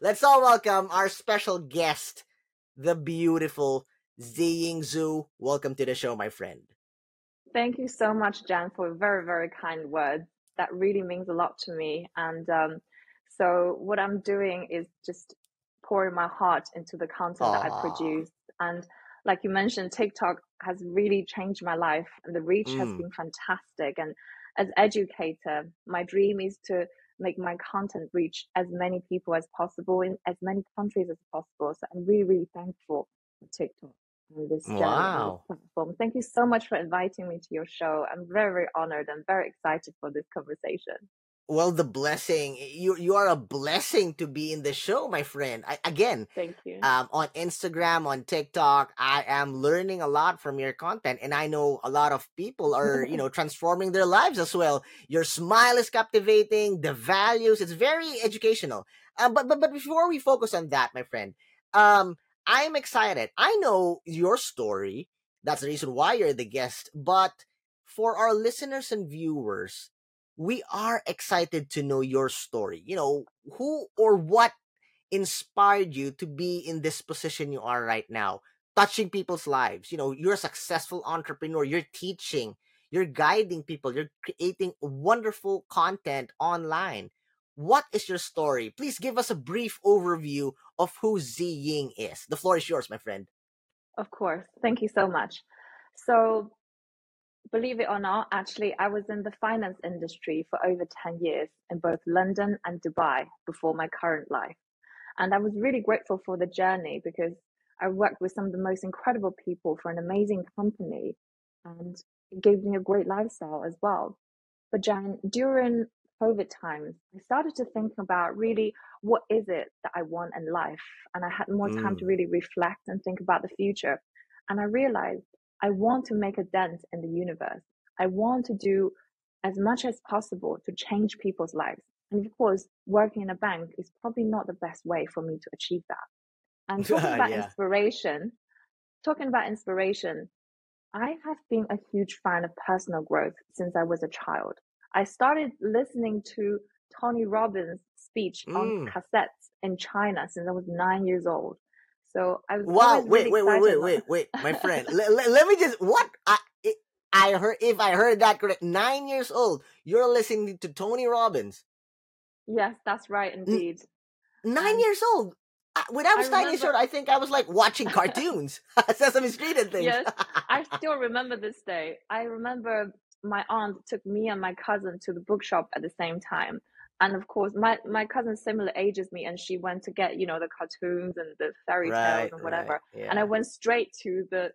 Let's all welcome our special guest, the beautiful Ziying Zhou. Welcome to the show, my friend. Thank you so much, Jan, for very, very kind words. That really means a lot to me. And um, so, what I'm doing is just pouring my heart into the content that I produce. And like you mentioned, TikTok has really changed my life, and the reach has Mm. been fantastic. And as educator, my dream is to make my content reach as many people as possible in as many countries as possible. So I'm really, really thankful for TikTok and this Wow. platform. Thank you so much for inviting me to your show. I'm very, very honored and very excited for this conversation. Well, the blessing you you are a blessing to be in the show, my friend. I, again, Thank you. um, on Instagram, on TikTok, I am learning a lot from your content, and I know a lot of people are you know transforming their lives as well. Your smile is captivating. The values, it's very educational. Um, but but but before we focus on that, my friend, um, I'm excited. I know your story. That's the reason why you're the guest. But for our listeners and viewers, we are excited to know your story. You know, who or what inspired you to be in this position you are right now, touching people's lives. You know, you're a successful entrepreneur, you're teaching, you're guiding people, you're creating wonderful content online. What is your story? Please give us a brief overview of who Ziying is. The floor is yours, my friend. Of course. Thank you so much. So, believe it or not, actually, I was in the finance industry for over 10 years in both London and Dubai before my current life. And I was really grateful for the journey because I worked with some of the most incredible people for an amazing company and it gave me a great lifestyle as well. But Jan, during COVID times, I started to think about really what is it that I want in life? And I had more time to Mm. really reflect and think about the future. And I realized I want to make a dent in the universe. I want to do as much as possible to change people's lives. And of course, working in a bank is probably not the best way for me to achieve that. And talking about yeah. inspiration, talking about inspiration, I have been a huge fan of personal growth since I was a child. I started listening to Tony Robbins' speech on Mm. cassettes in China since I was nine years old. So I was Wow, wait, really wait, wait, wait, wait, wait, my friend. let, let, let me just what I I heard if I heard that correct. Nine years old, you're listening to Tony Robbins. Yes, that's right indeed. Nine And years old. When I I was nine years remember old, I think I was like watching cartoons, Sesame Street and things. Yes, I still remember this day. I remember my aunt took me and my cousin to the bookshop at the same time. And of course, my, my cousin's similar age as me, and she went to get, you know, the cartoons and the fairy tales right, and right, whatever. And I went straight to the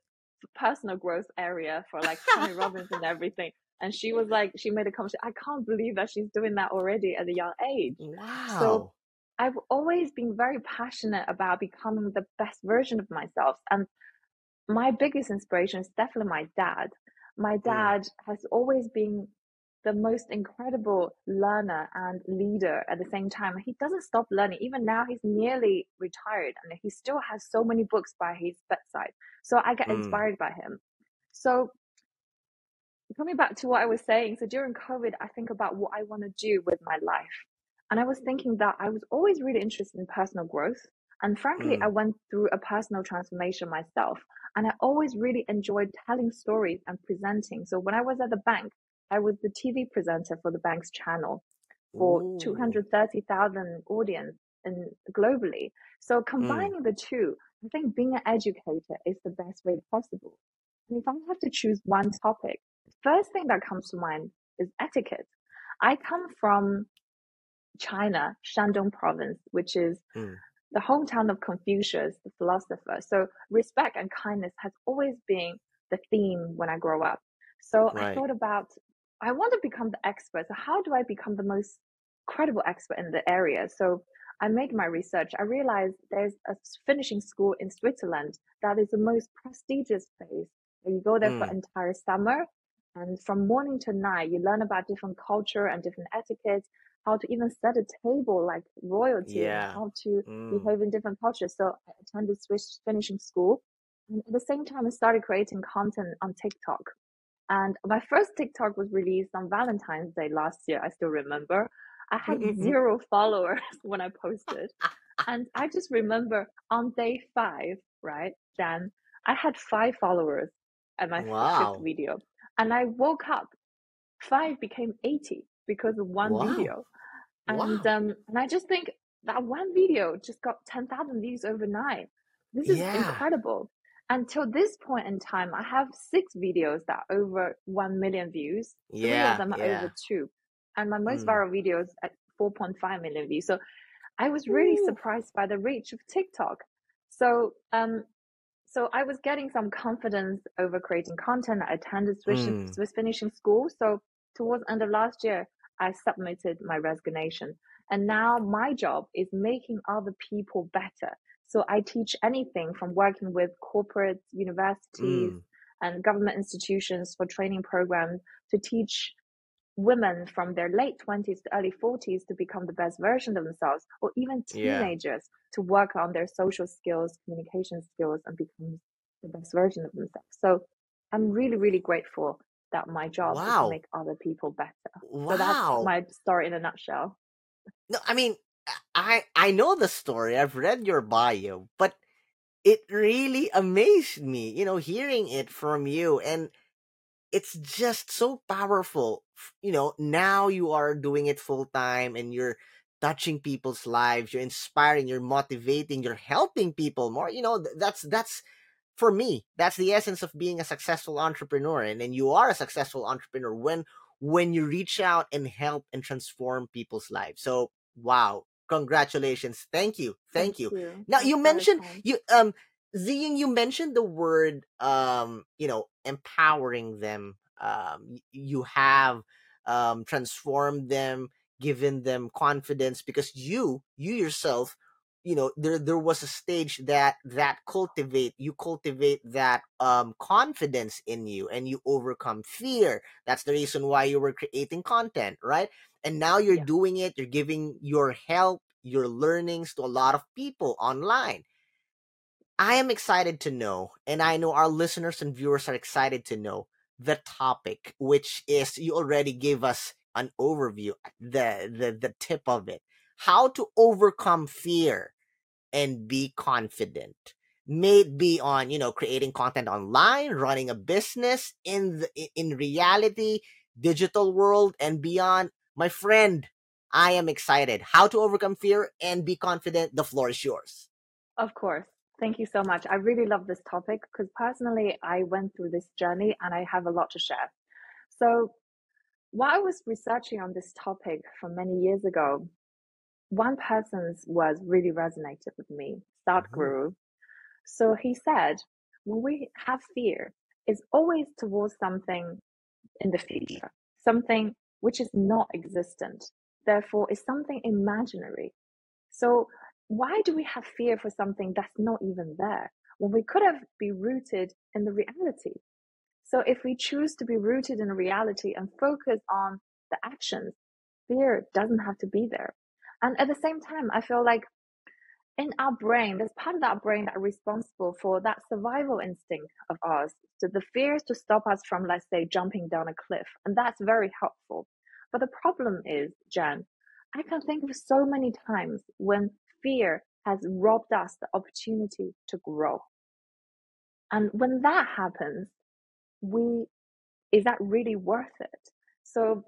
personal growth area for like Tony Robbins and everything. And she was like, she made a comment, I can't believe that she's doing that already at a young age. wow So. I've always been very passionate about becoming the best version of myself. And my biggest inspiration is definitely my dad. My Mm, dad has always been the most incredible learner and leader at the same time. He doesn't stop learning. Even now, he's nearly retired and he still has so many books by his bedside. So I get mm, inspired by him. So coming back to what I was saying, so during COVID, I think about what I want to do with my life. And I was thinking that I was always really interested in personal growth. And frankly, I mm. went through a personal transformation myself. And I always really enjoyed telling stories and presenting. So when I was at the bank, I was the TV presenter for the bank's channel for Ooh. 230,000 audience in globally. So Mm, combining the two, I think being an educator is the best way possible. And if I have to choose one topic, first thing that comes to mind is etiquette. I come from China, Shandong province, which is mm. the hometown of Confucius, the philosopher. So respect and kindness has always been the theme when I grow up. So I thought about, I want to become the expert. So how do I become the most credible expert in the area? So I made my research. I realized there's a finishing school in Switzerland that is the most prestigious place. where You go there for Mm. entire summer, and from morning to night, you learn about different culture and different etiquettes, how to even set a table like royalty, Yeah. how to Mm. behave in different cultures. So I attended Swiss finishing school, and at the same time, I started creating content on TikTok. And my first TikTok was released on Valentine's Day last year. I still remember. I had Mm-mm-mm. zero followers when I posted. and I just remember on day five, right, Jan, I had five followers at my Wow. fifth video. And I woke up, five became 80 because of one Wow. video. And Wow. um, and I just think that one video just got 10,000 views overnight. This is Yeah. incredible. Until this point in time, I have six videos that are over 1 million views. Three of Yeah. them are Yeah. over two. And my most Mm. viral videos at 4.5 million views. So I was really Ooh. surprised by the reach of TikTok. So um so I was getting some confidence over creating content. I attended Swiss, Mm. Swiss finishing school. So towards end of last year, I submitted my resignation. And now my job is making other people better. So I teach anything from working with corporate universities Mm. and government institutions for training programs to teach women from their late 20s to early 40s to become the best version of themselves, or even Yeah. teenagers to work on their social skills, communication skills, and become the best version of themselves. So I'm really, really grateful that my job is to make other people better. wow. So that's my story in a nutshell. No, I mean, I I know the story. I've read your bio, but it really amazed me, you know, hearing it from you and it's just so powerful. You know, now you are doing it full time and you're touching people's lives, you're inspiring, you're motivating, you're helping people more. You know, that's that's for me, that's the essence of being a successful entrepreneur. And then you are a successful entrepreneur when when you reach out and help and transform people's lives. So wow, congratulations. Thank you. Thank you. you. Now That's you mentioned you um Ziying, you mentioned the word um, you know, empowering them. Um you have um transformed them, given them confidence because you you yourself you know there there was a stage that that cultivate you cultivate that um confidence in you and you overcome fear. That's the reason why you were creating content right? And now you're Yeah. doing it you're giving your help your learnings to a lot of people online. I am excited to know and i know our listeners and viewers are excited to know the topic which is you already gave us an overview the the, the tip of it how to overcome fear and be confident may it be on you know creating content online running a business in the in reality digital world and beyond my friend i am excited how to overcome fear and be confident the floor is yours Of course. Thank you so much. I really love this topic because personally, I went through this journey and I have a lot to share. So, while I was researching on this topic from many years ago, one person's was really resonated with me, Sadhguru. Mm-hmm. So he said, when we have fear, it's always towards something in the future, something which is not existent. Therefore, it's something imaginary. So why do we have fear for something that's not even there when we could have be rooted in the reality? So if we choose to be rooted in reality and focus on the actions, fear doesn't have to be there. And at the same time, I feel like in our brain, there's part of that brain that responsible for that survival instinct of ours. So the fears to stop us from, let's say, jumping down a cliff. And that's very helpful. But the problem is, Jan, I can think of so many times when fear has robbed us the opportunity to grow. And when that happens, we is that really worth it? So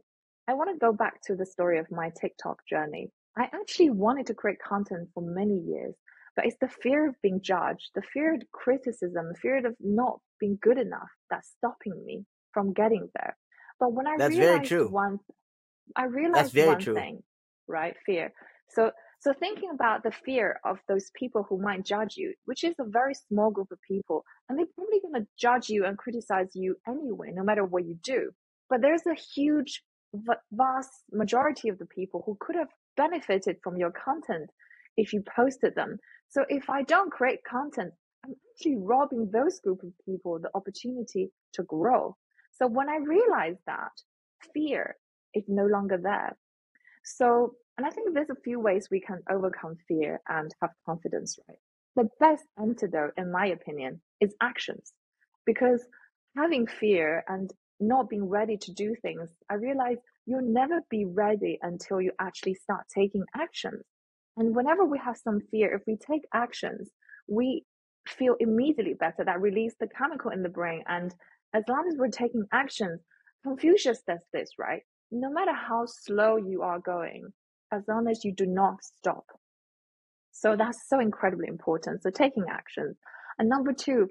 I want to go back to the story of my TikTok journey. I actually wanted to create content for many years, but it's the fear of being judged, the fear of criticism, the fear of not being good enough that's stopping me from getting there. But when I That's very realized true. one I realized very one true. thing, right? Fear. So so thinking about the fear of those people who might judge you, which is a very small group of people, and they're probably going to judge you and criticize you anyway, no matter what you do. But there's a huge, v- vast majority of the people who could have benefited from your content if you posted them. So if I don't create content, I'm actually robbing those group of people the opportunity to grow. So when I realized that, fear is no longer there. So, and I think there's a few ways we can overcome fear and have confidence, right? The best antidote, in my opinion, is actions. Because having fear and not being ready to do things, I realize you'll never be ready until you actually start taking actions. And whenever we have some fear, if we take actions, we feel immediately better that release the chemical in the brain. And as long as we're taking actions, Confucius says this, right? No matter how slow you are going, as long as you do not stop. So that's so incredibly important. So taking actions. And number two,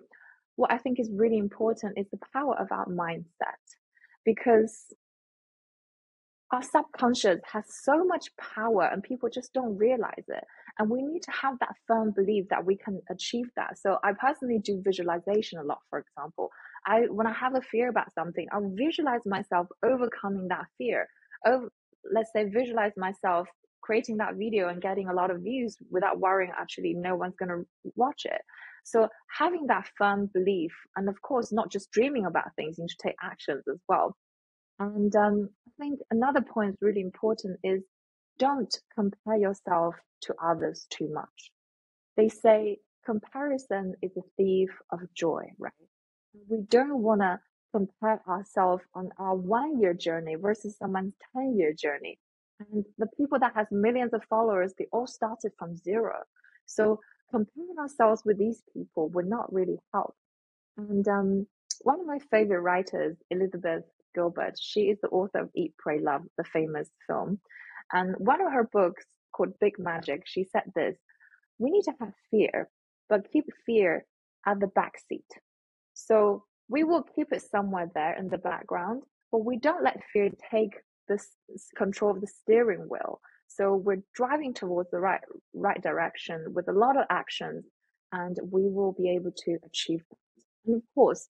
what I think is really important is the power of our mindset because our subconscious has so much power and people just don't realize it. And we need to have that firm belief that we can achieve that. So I personally do visualization a lot, for example. I when I have a fear about something, I'll visualize myself overcoming that fear. Over, let's say visualize myself creating that video and getting a lot of views without worrying actually no one's going to watch it. So having that firm belief, and of course, not just dreaming about things, you need to take actions as well. And um, I think another point really important is don't compare yourself to others too much. They say comparison is a thief of joy, right? We don't want to compare ourselves on our one year journey versus someone's 10 year journey. And the people that has millions of followers, they all started from zero. So comparing ourselves with these people would not really help. And um, one of my favorite writers, Elizabeth Gilbert, she is the author of Eat, Pray, Love, the famous film. And one of her books called Big Magic, she said this We need to have fear, but keep fear at the back seat. So we will keep it somewhere there in the background, but we don't let fear take this control of the steering wheel. So we're driving towards the right right direction with a lot of actions, and we will be able to achieve that. And of course,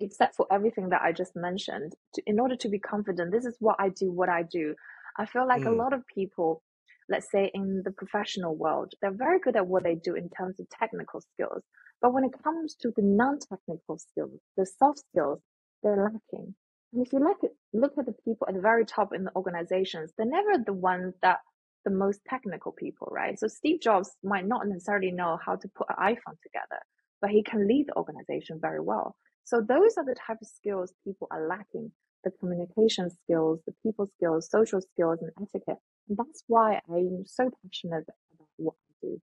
except for everything that I just mentioned, to, in order to be confident, this is what I do, what I do. I feel like mm. a lot of people, let's say in the professional world, they're very good at what they do in terms of technical skills. But when it comes to the non-technical skills, the soft skills, they're lacking. And if you look at, look at the people at the very top in the organizations, they're never the ones that the most technical people, right? So Steve Jobs might not necessarily know how to put an iPhone together, but he can lead the organization very well. So those are the type of skills people are lacking. The communication skills, the people skills, social skills, and etiquette. And that's why I'm so passionate about what I do.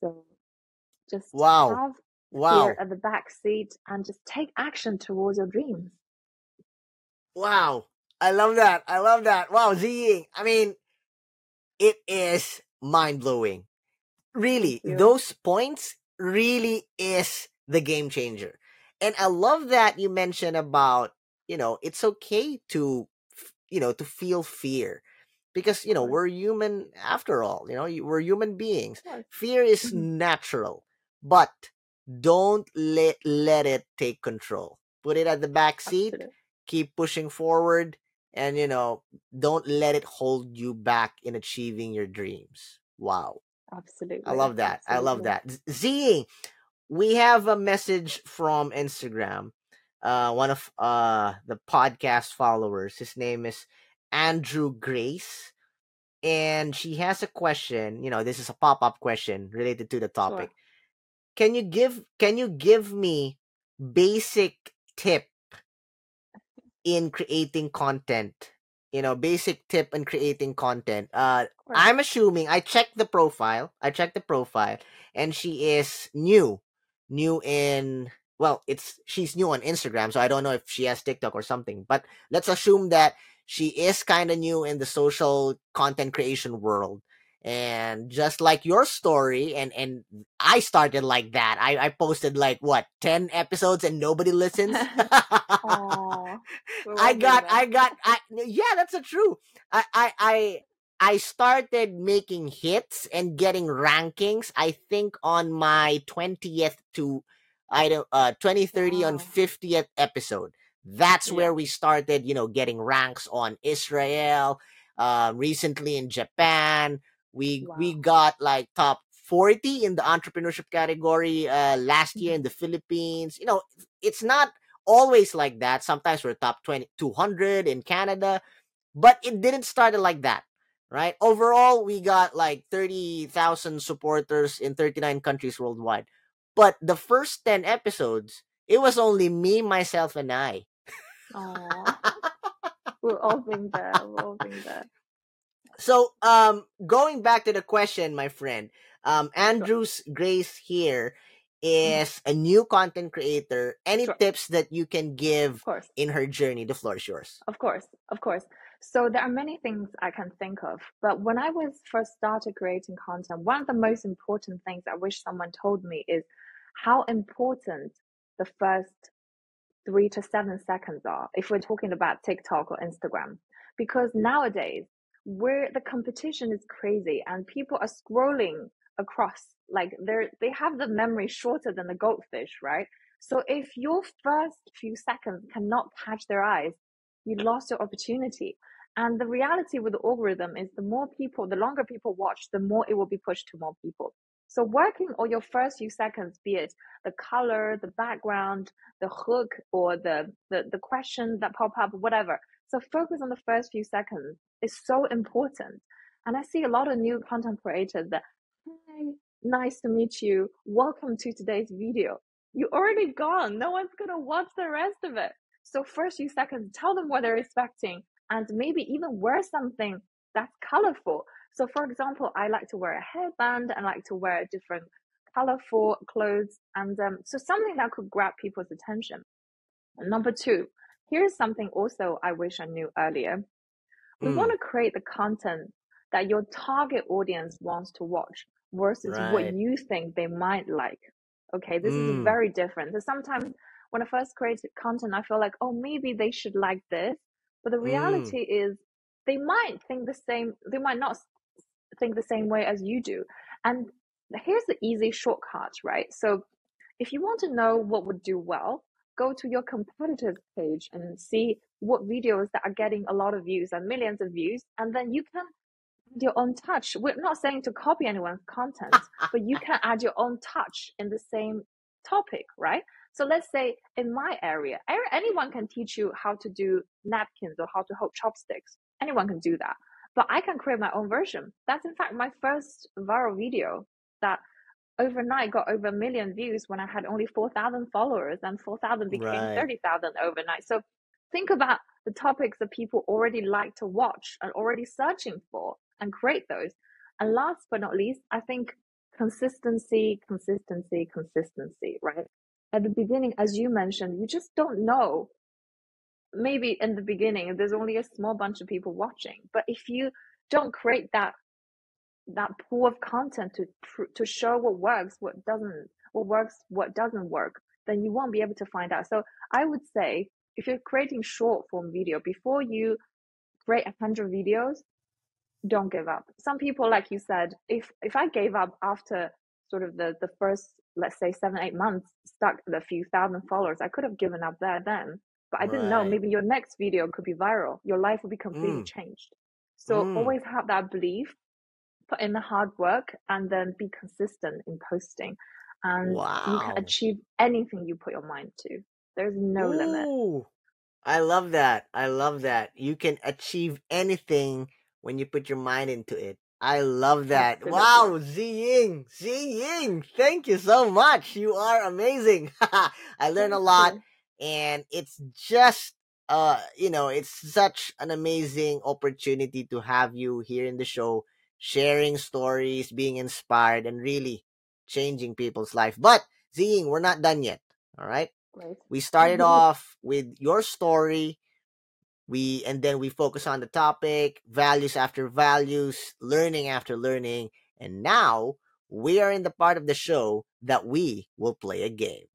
So just wow. have wow. fear at the back seat and just take action towards your dreams. Wow. I love that. I love that. Wow, Ziying. I mean, it is mind blowing. Really, those points really is the game changer. And I love that you mentioned about, you know, it's okay to, you know, to feel fear because, you know, we're human after all, you know, we're human beings. Fear is mm-hmm. natural, but don't let, let it take control. Put it at the back seat. Keep pushing forward and you know don't let it hold you back in achieving your dreams wow absolutely i love that absolutely. i love that z we have a message from instagram uh one of uh the podcast followers. His name is andrew grace and she has a question you know this is a pop-up question related to the topic. Sure. can you give can you give me basic tip in creating content? You know basic tip in creating content. Uh i'm assuming i checked the profile i checked the profile and she is new new in well it's she's new on instagram so i don't know if she has tiktok or something but let's assume that she is kind of new in the social content creation world and just like your story and and i started like that i i posted like what 10 episodes and nobody listens? Aww, i got i got i yeah that's the true I, I i i started making hits and getting rankings i think on my 20th to i don't uh 2030 wow. on 50th episode that's yeah. where we started you know getting ranks on israel uh recently in japan we wow. we got like top 40 in the entrepreneurship category uh, last year mm-hmm. in the Philippines. You know, it's not always like that. Sometimes we're top 20, 200 in Canada, but it didn't start like that, right? Overall, we got like 30,000 supporters in 39 countries worldwide. But the first 10 episodes, it was only me, myself, and I. We're all being there. We're all being there. So, um, going back to the question, my friend, um, Andrews Grace here Mm-hmm. a new content creator. Any Sure. tips that you can give Of course. in her journey? The floor is yours. Of course, of course. So there are many things I can think of, but when I was first started creating content, one of the most important things I wish someone told me is how important the first three to seven seconds are if we're talking about TikTok or Instagram. Because nowadays, where the competition is crazy and people are scrolling across, like they're they have the memory shorter than the goldfish, right? So if your first few seconds cannot catch their eyes, you lost your opportunity. And the reality with the algorithm is the more people, the longer people watch, the more it will be pushed to more people. So working on your first few seconds, be it the color, the background, the hook, or the, the, the questions that pop up, whatever. So focus on the first few seconds is so important. And I see a lot of new content creators that, hi, nice to meet you. Welcome to today's video. You're already gone. No one's gonna watch the rest of it. So first few seconds, tell them what they're expecting and maybe even wear something that's colorful. So for example, I like to wear a headband. I like to wear different colorful clothes. And um, so something that could grab people's attention. Number two, here's something also I wish I knew earlier. We Mm, want to create the content that your target audience wants to watch versus what you think they might like. Okay, this is Mm, very different. So sometimes when I first created content, I feel like, oh, maybe they should like this. But the mm, reality is they might think the same, they might not think the same way as you do. And here's the easy shortcut, right? So if you want to know what would do well, go to your competitors page and see what videos that are getting a lot of views and millions of views, and then you can add your own touch. We're not saying to copy anyone's content, but you can add your own touch in the same topic, right? So let's say in my area, anyone can teach you how to do napkins or how to hold chopsticks. Anyone can do that. But I can create my own version. That's in fact my first viral video that overnight got over a million views when I had only 4,000 followers and 4,000 became right. 30,000 overnight. So think about the topics that people already like to watch and already searching for and create those. And last but not least, I think consistency, consistency, consistency, right? At the beginning, as you mentioned, you just don't know. Maybe in the beginning, there's only a small bunch of people watching. But if you don't create that that pool of content to to show what works, what doesn't, what works, what doesn't work, then you won't be able to find out. So I would say if you're creating short form video, before you create a hundred videos, don't give up. Some people, like you said, if if I gave up after sort of the the first, let's say seven eight months, stuck at a few thousand followers, I could have given up there then. But I didn't know. Maybe your next video could be viral. Your life will be completely Mm, changed. So mm. always have that belief put in the hard work and then be consistent in posting and you can achieve anything you put your mind to there's no limit I love that. I love that. You can achieve anything when you put your mind into it. I love that. absolutely Ying. Ziying, Ziying, thank you so much. You are amazing. I learned a lot, and it's just, uh, you know, it's such an amazing opportunity to have you here in the show, sharing stories, being inspired, and really changing people's life. But Ziying, we're not done yet. All right great we started off with your story we and then we focus on the topic values after values learning after learning and now we are in the part of the show that we will play a game.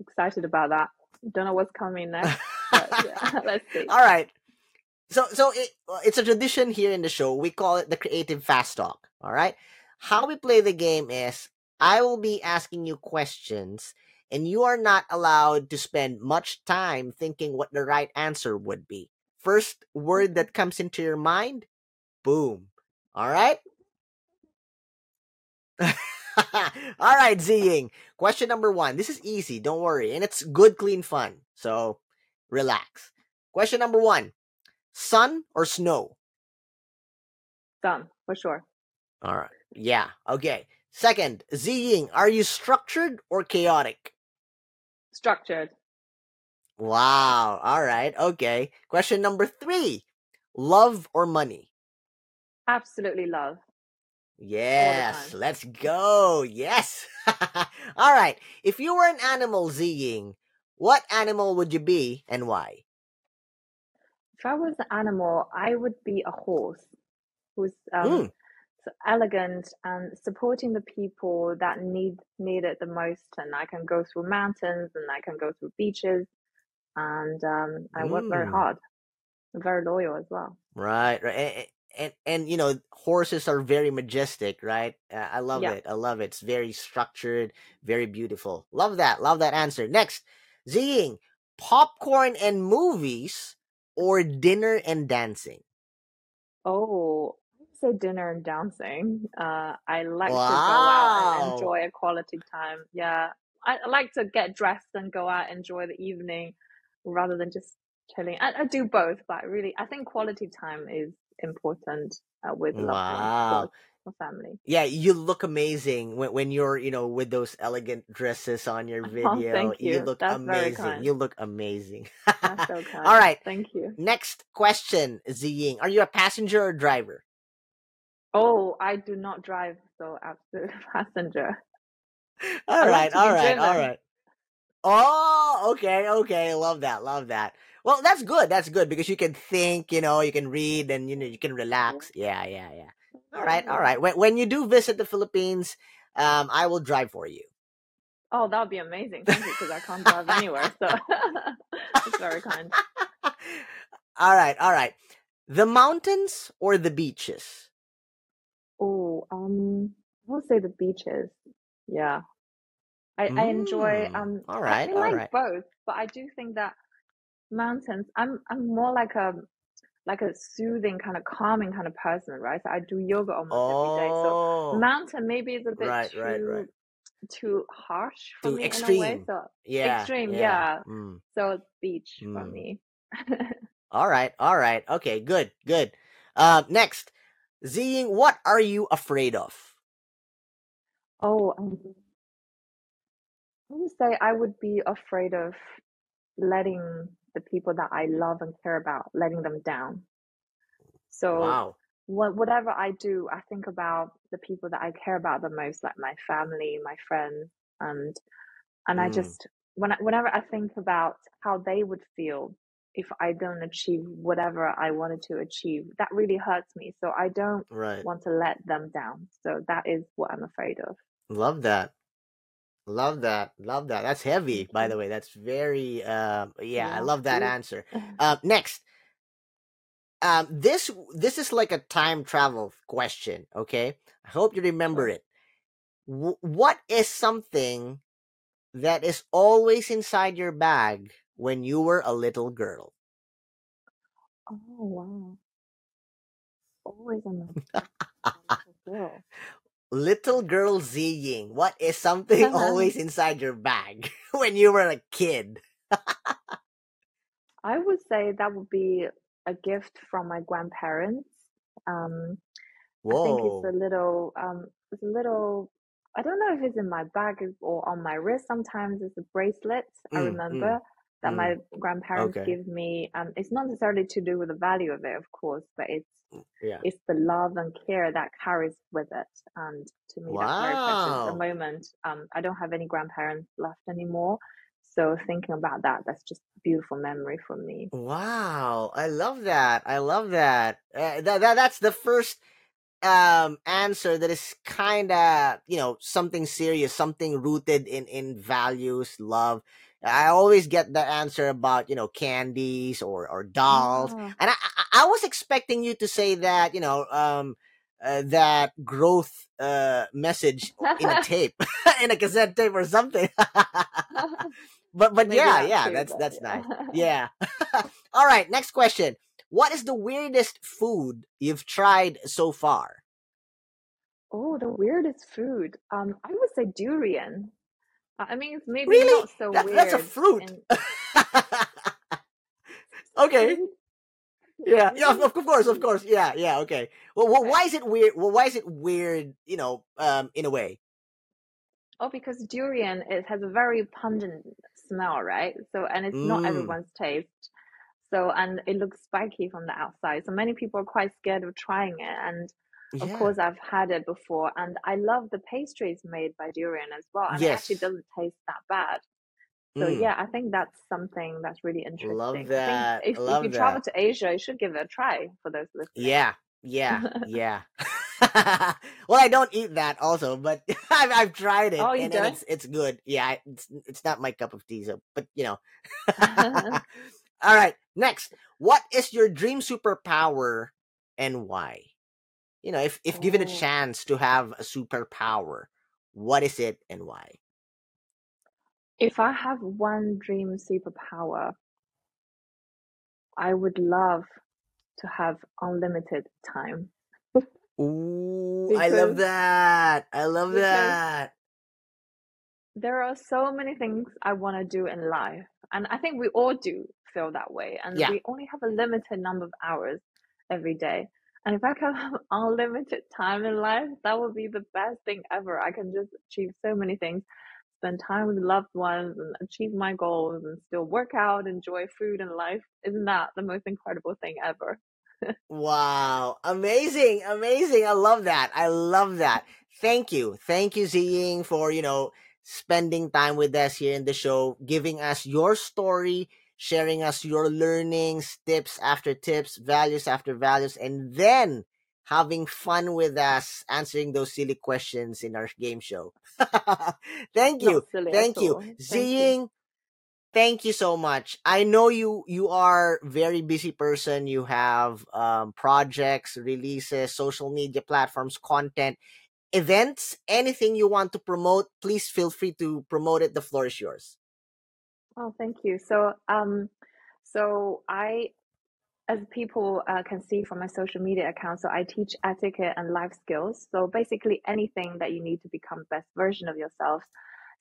Excited about that. Don't know what's coming next yeah let's see. All right. So so it, it's a tradition here in the show. We call it the creative fast talk all right? How we play the game is i will be asking you questions and you are not allowed to spend much time thinking what the right answer would be. First mm. word that comes into your mind boom. All right? All right ziying question number one. This is easy don't worry and it's good clean fun so relax. Question number one sun or snow? Sun, for sure. All right yeah okay. Second ziying are you structured or chaotic structured wow all right okay question number three love or money? Absolutely love. Yes, let's go. Yes. All right. If you were an animal, Ziying, what animal would you be and why? If I was an animal, I would be a horse who's um, Mm, elegant and supporting the people that need need it the most. And I can go through mountains and I can go through beaches, and um, I work very mm. hard. I'm very loyal as well. Right, right. And, and and you know, horses are very majestic, right? Uh, I love Yeah. it. I love it. It's very structured, very beautiful. Love that. Love that answer. Next, Ziying, popcorn and movies or dinner and dancing? Oh, say dinner and dancing. Uh, I like to go out and enjoy a quality time. Yeah, I, I like to get dressed and go out, and enjoy the evening rather than just chilling. I, I do both, but really, I think quality time is important uh, with loved ones, Wow. course, family. Yeah, you look amazing when when you're, you know, with those elegant dresses on your Oh, video. thank You you. look That's amazing. You look amazing. Kind. right. Thank you. Next question, Ziying. Are you a passenger or driver? Oh, I do not drive, so absolute passenger. All I like right, to all right, all driven. right. Oh, okay, okay. Love that, love that. Well, that's good. That's good because you can think, you know, you can read and you know you can relax. Yeah, yeah, yeah. All right, all right. When when you do visit the Philippines, um, I will drive for you. Oh, that would be amazing. Thank you, because I can't drive anywhere. So it's very kind. all right, all right. The mountains or the beaches? Oh, um, I will say the beaches. Yeah. I, I enjoy Mm, um all right, I, I all like right. both, but I do think that mountains I'm I'm more like a like a soothing kind of calming kind of person, right? So I do yoga almost every day. So Oh, mountain maybe is a bit right, right, right. too too harsh for Too me in a way. extreme. So Yeah, extreme, yeah. yeah. Mm, So beach for mm. me. All right, all right. Okay, good, good. Uh, next, Ziying, what are you afraid of? Oh, um, I would say I would be afraid of letting the people that I love and care about, letting them down. So Wow. what, whatever I do, I think about the people that I care about the most, like my family, my friends, and and I Mm, just when I, whenever I think about how they would feel if I don't achieve whatever I wanted to achieve, that really hurts me. So I don't right. want to let them down. So that is what I'm afraid of. Love that. Love that. Love that. That's heavy, by the way. That's very um yeah, I love that answer. Um next, um this this is like a time travel question, okay? I hope you remember it. W- what is something that is always inside your bag when you were a little girl? Oh, wow. Always a little girl. Little girl Ziying, what is something always inside your bag when you were a kid? I would say that would be a gift from my grandparents. Um, I think it's a little, um, it's a little, I don't know if it's in my bag or on my wrist. Sometimes it's a bracelet. I Mm, mm, remember that mm. my grandparents Okay. give me. Um, it's not necessarily to do with the value of it, of course, but it's Yeah. it's the love and care that carries with it. And to me, that's very precious. At the moment, um, I don't have any grandparents left anymore. So thinking about that, that's just a beautiful memory for me. Wow. I love that. I love that. Uh, that, that that's the first um answer that is kind of, you know, something serious, something rooted in in values, love. I always get the answer about, you know, candies or or dolls. Yeah. And I I, was expecting you to say that, you know, um uh, that growth uh message in a tape, in a cassette tape or something. but but Maybe yeah, yeah, that's that's yeah. nice. Yeah. All right, next question. What is the weirdest food you've tried so far? Oh, the weirdest food. Um, I would say durian. I mean, it's maybe Really? not so That, that's a fruit. in okay. Yeah. Yeah. Of, course. Of course. Yeah. Yeah. Okay. Well, well, why is it weird? Well, why is it weird? You know, um, in a way. Oh, because durian it has a very pungent smell, right? So, and it's not Mm. everyone's taste. So, and it looks spiky from the outside. So many people are quite scared of trying it. And of Yeah. course, I've had it before. And I love the pastries made by durian as well. And it actually doesn't taste that bad. So Mm. yeah, I think that's something that's really interesting. Love that. if, if you Love travel to Asia, you should give it a try for those listening. Yeah. Yeah. Yeah. well, I don't eat that also, but I've, I've tried it oh, you and, and don't? it's it's good. Yeah, it's it's not my cup of tea, so but you know. All right, next. What is your dream superpower and why? You know, if if given a oh, chance to have a superpower, what is it and why? if I have one dream superpower, I would love to have unlimited time Ooh, I love that. I love that. there are so many things I want to do in life. And I think we all do feel that way. And Yeah. we only have a limited number of hours every day. And if I can have unlimited time in life, that would be the best thing ever. I can just achieve so many things, spend time with loved ones and achieve my goals and still work out, enjoy food and life. Isn't that the most incredible thing ever? Wow. Amazing. Amazing. I love that. I love that. Thank you. Thank you, Ziying, for, you know, spending time with us here in the show, giving us your story, sharing us your learnings, tips after tips, values after values, and then having fun with us answering those silly questions in our game show. Thank you. Thank you. you. Thank you so much i know you you are very busy person you have um, projects releases social media platforms content events anything you want to promote please feel free to promote it the floor is yours Oh, thank you. So, um, so I, as people uh, can see from my social media account, so I teach etiquette and life skills. So basically anything that you need to become best version of yourself.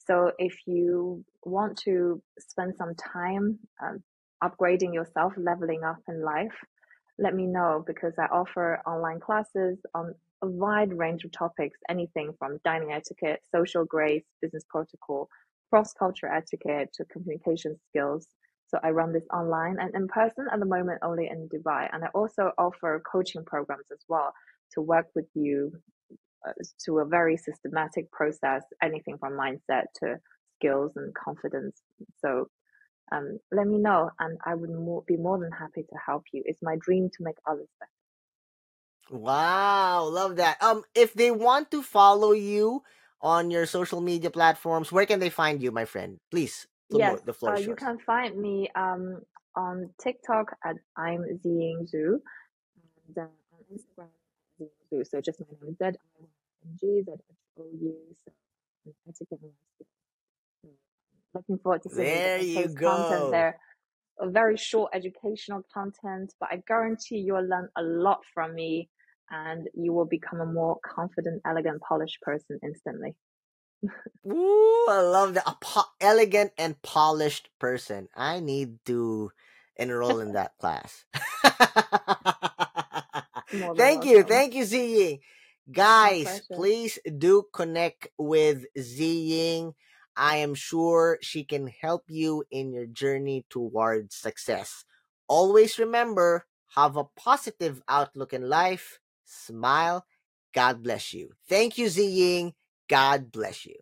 So if you want to spend some time um, upgrading yourself, leveling up in life, let me know because I offer online classes on a wide range of topics, anything from dining etiquette, social grace, business protocol, cross culture etiquette to communication skills. So I run this online and in person at the moment only in Dubai. And I also offer coaching programs as well to work with you uh, to a very systematic process, anything from mindset to skills and confidence. So um, let me know, and I would more, be more than happy to help you. It's my dream to make others better. wow love that um if they want to follow you on your social media platforms where can they find you my friend please Yes, the floor uh, you can find me um, on TikTok at I'm Ziying Zhou and uh, on Instagram Ziying Zhou. So just my name Z I N G Z H O U. So etiquette and life skills. So, looking forward to seeing there you post content go there, a very short educational content, but I guarantee you'll learn a lot from me and you will become a more confident, elegant, polished person instantly. Ooh, I love that. A po- elegant and polished person. I need to enroll in that class. Thank you. welcome. Thank you, Ziying. Guys, please do connect with Ziying. I am sure she can help you in your journey towards success. Always remember, have a positive outlook in life. Smile. God bless you. Thank you, Ziying. God bless you.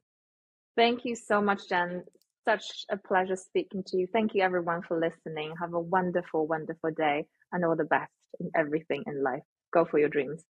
Thank you so much, Jen. Such a pleasure speaking to you. Thank you, everyone, for listening. Have a wonderful, wonderful day and all the best in everything in life. Go for your dreams.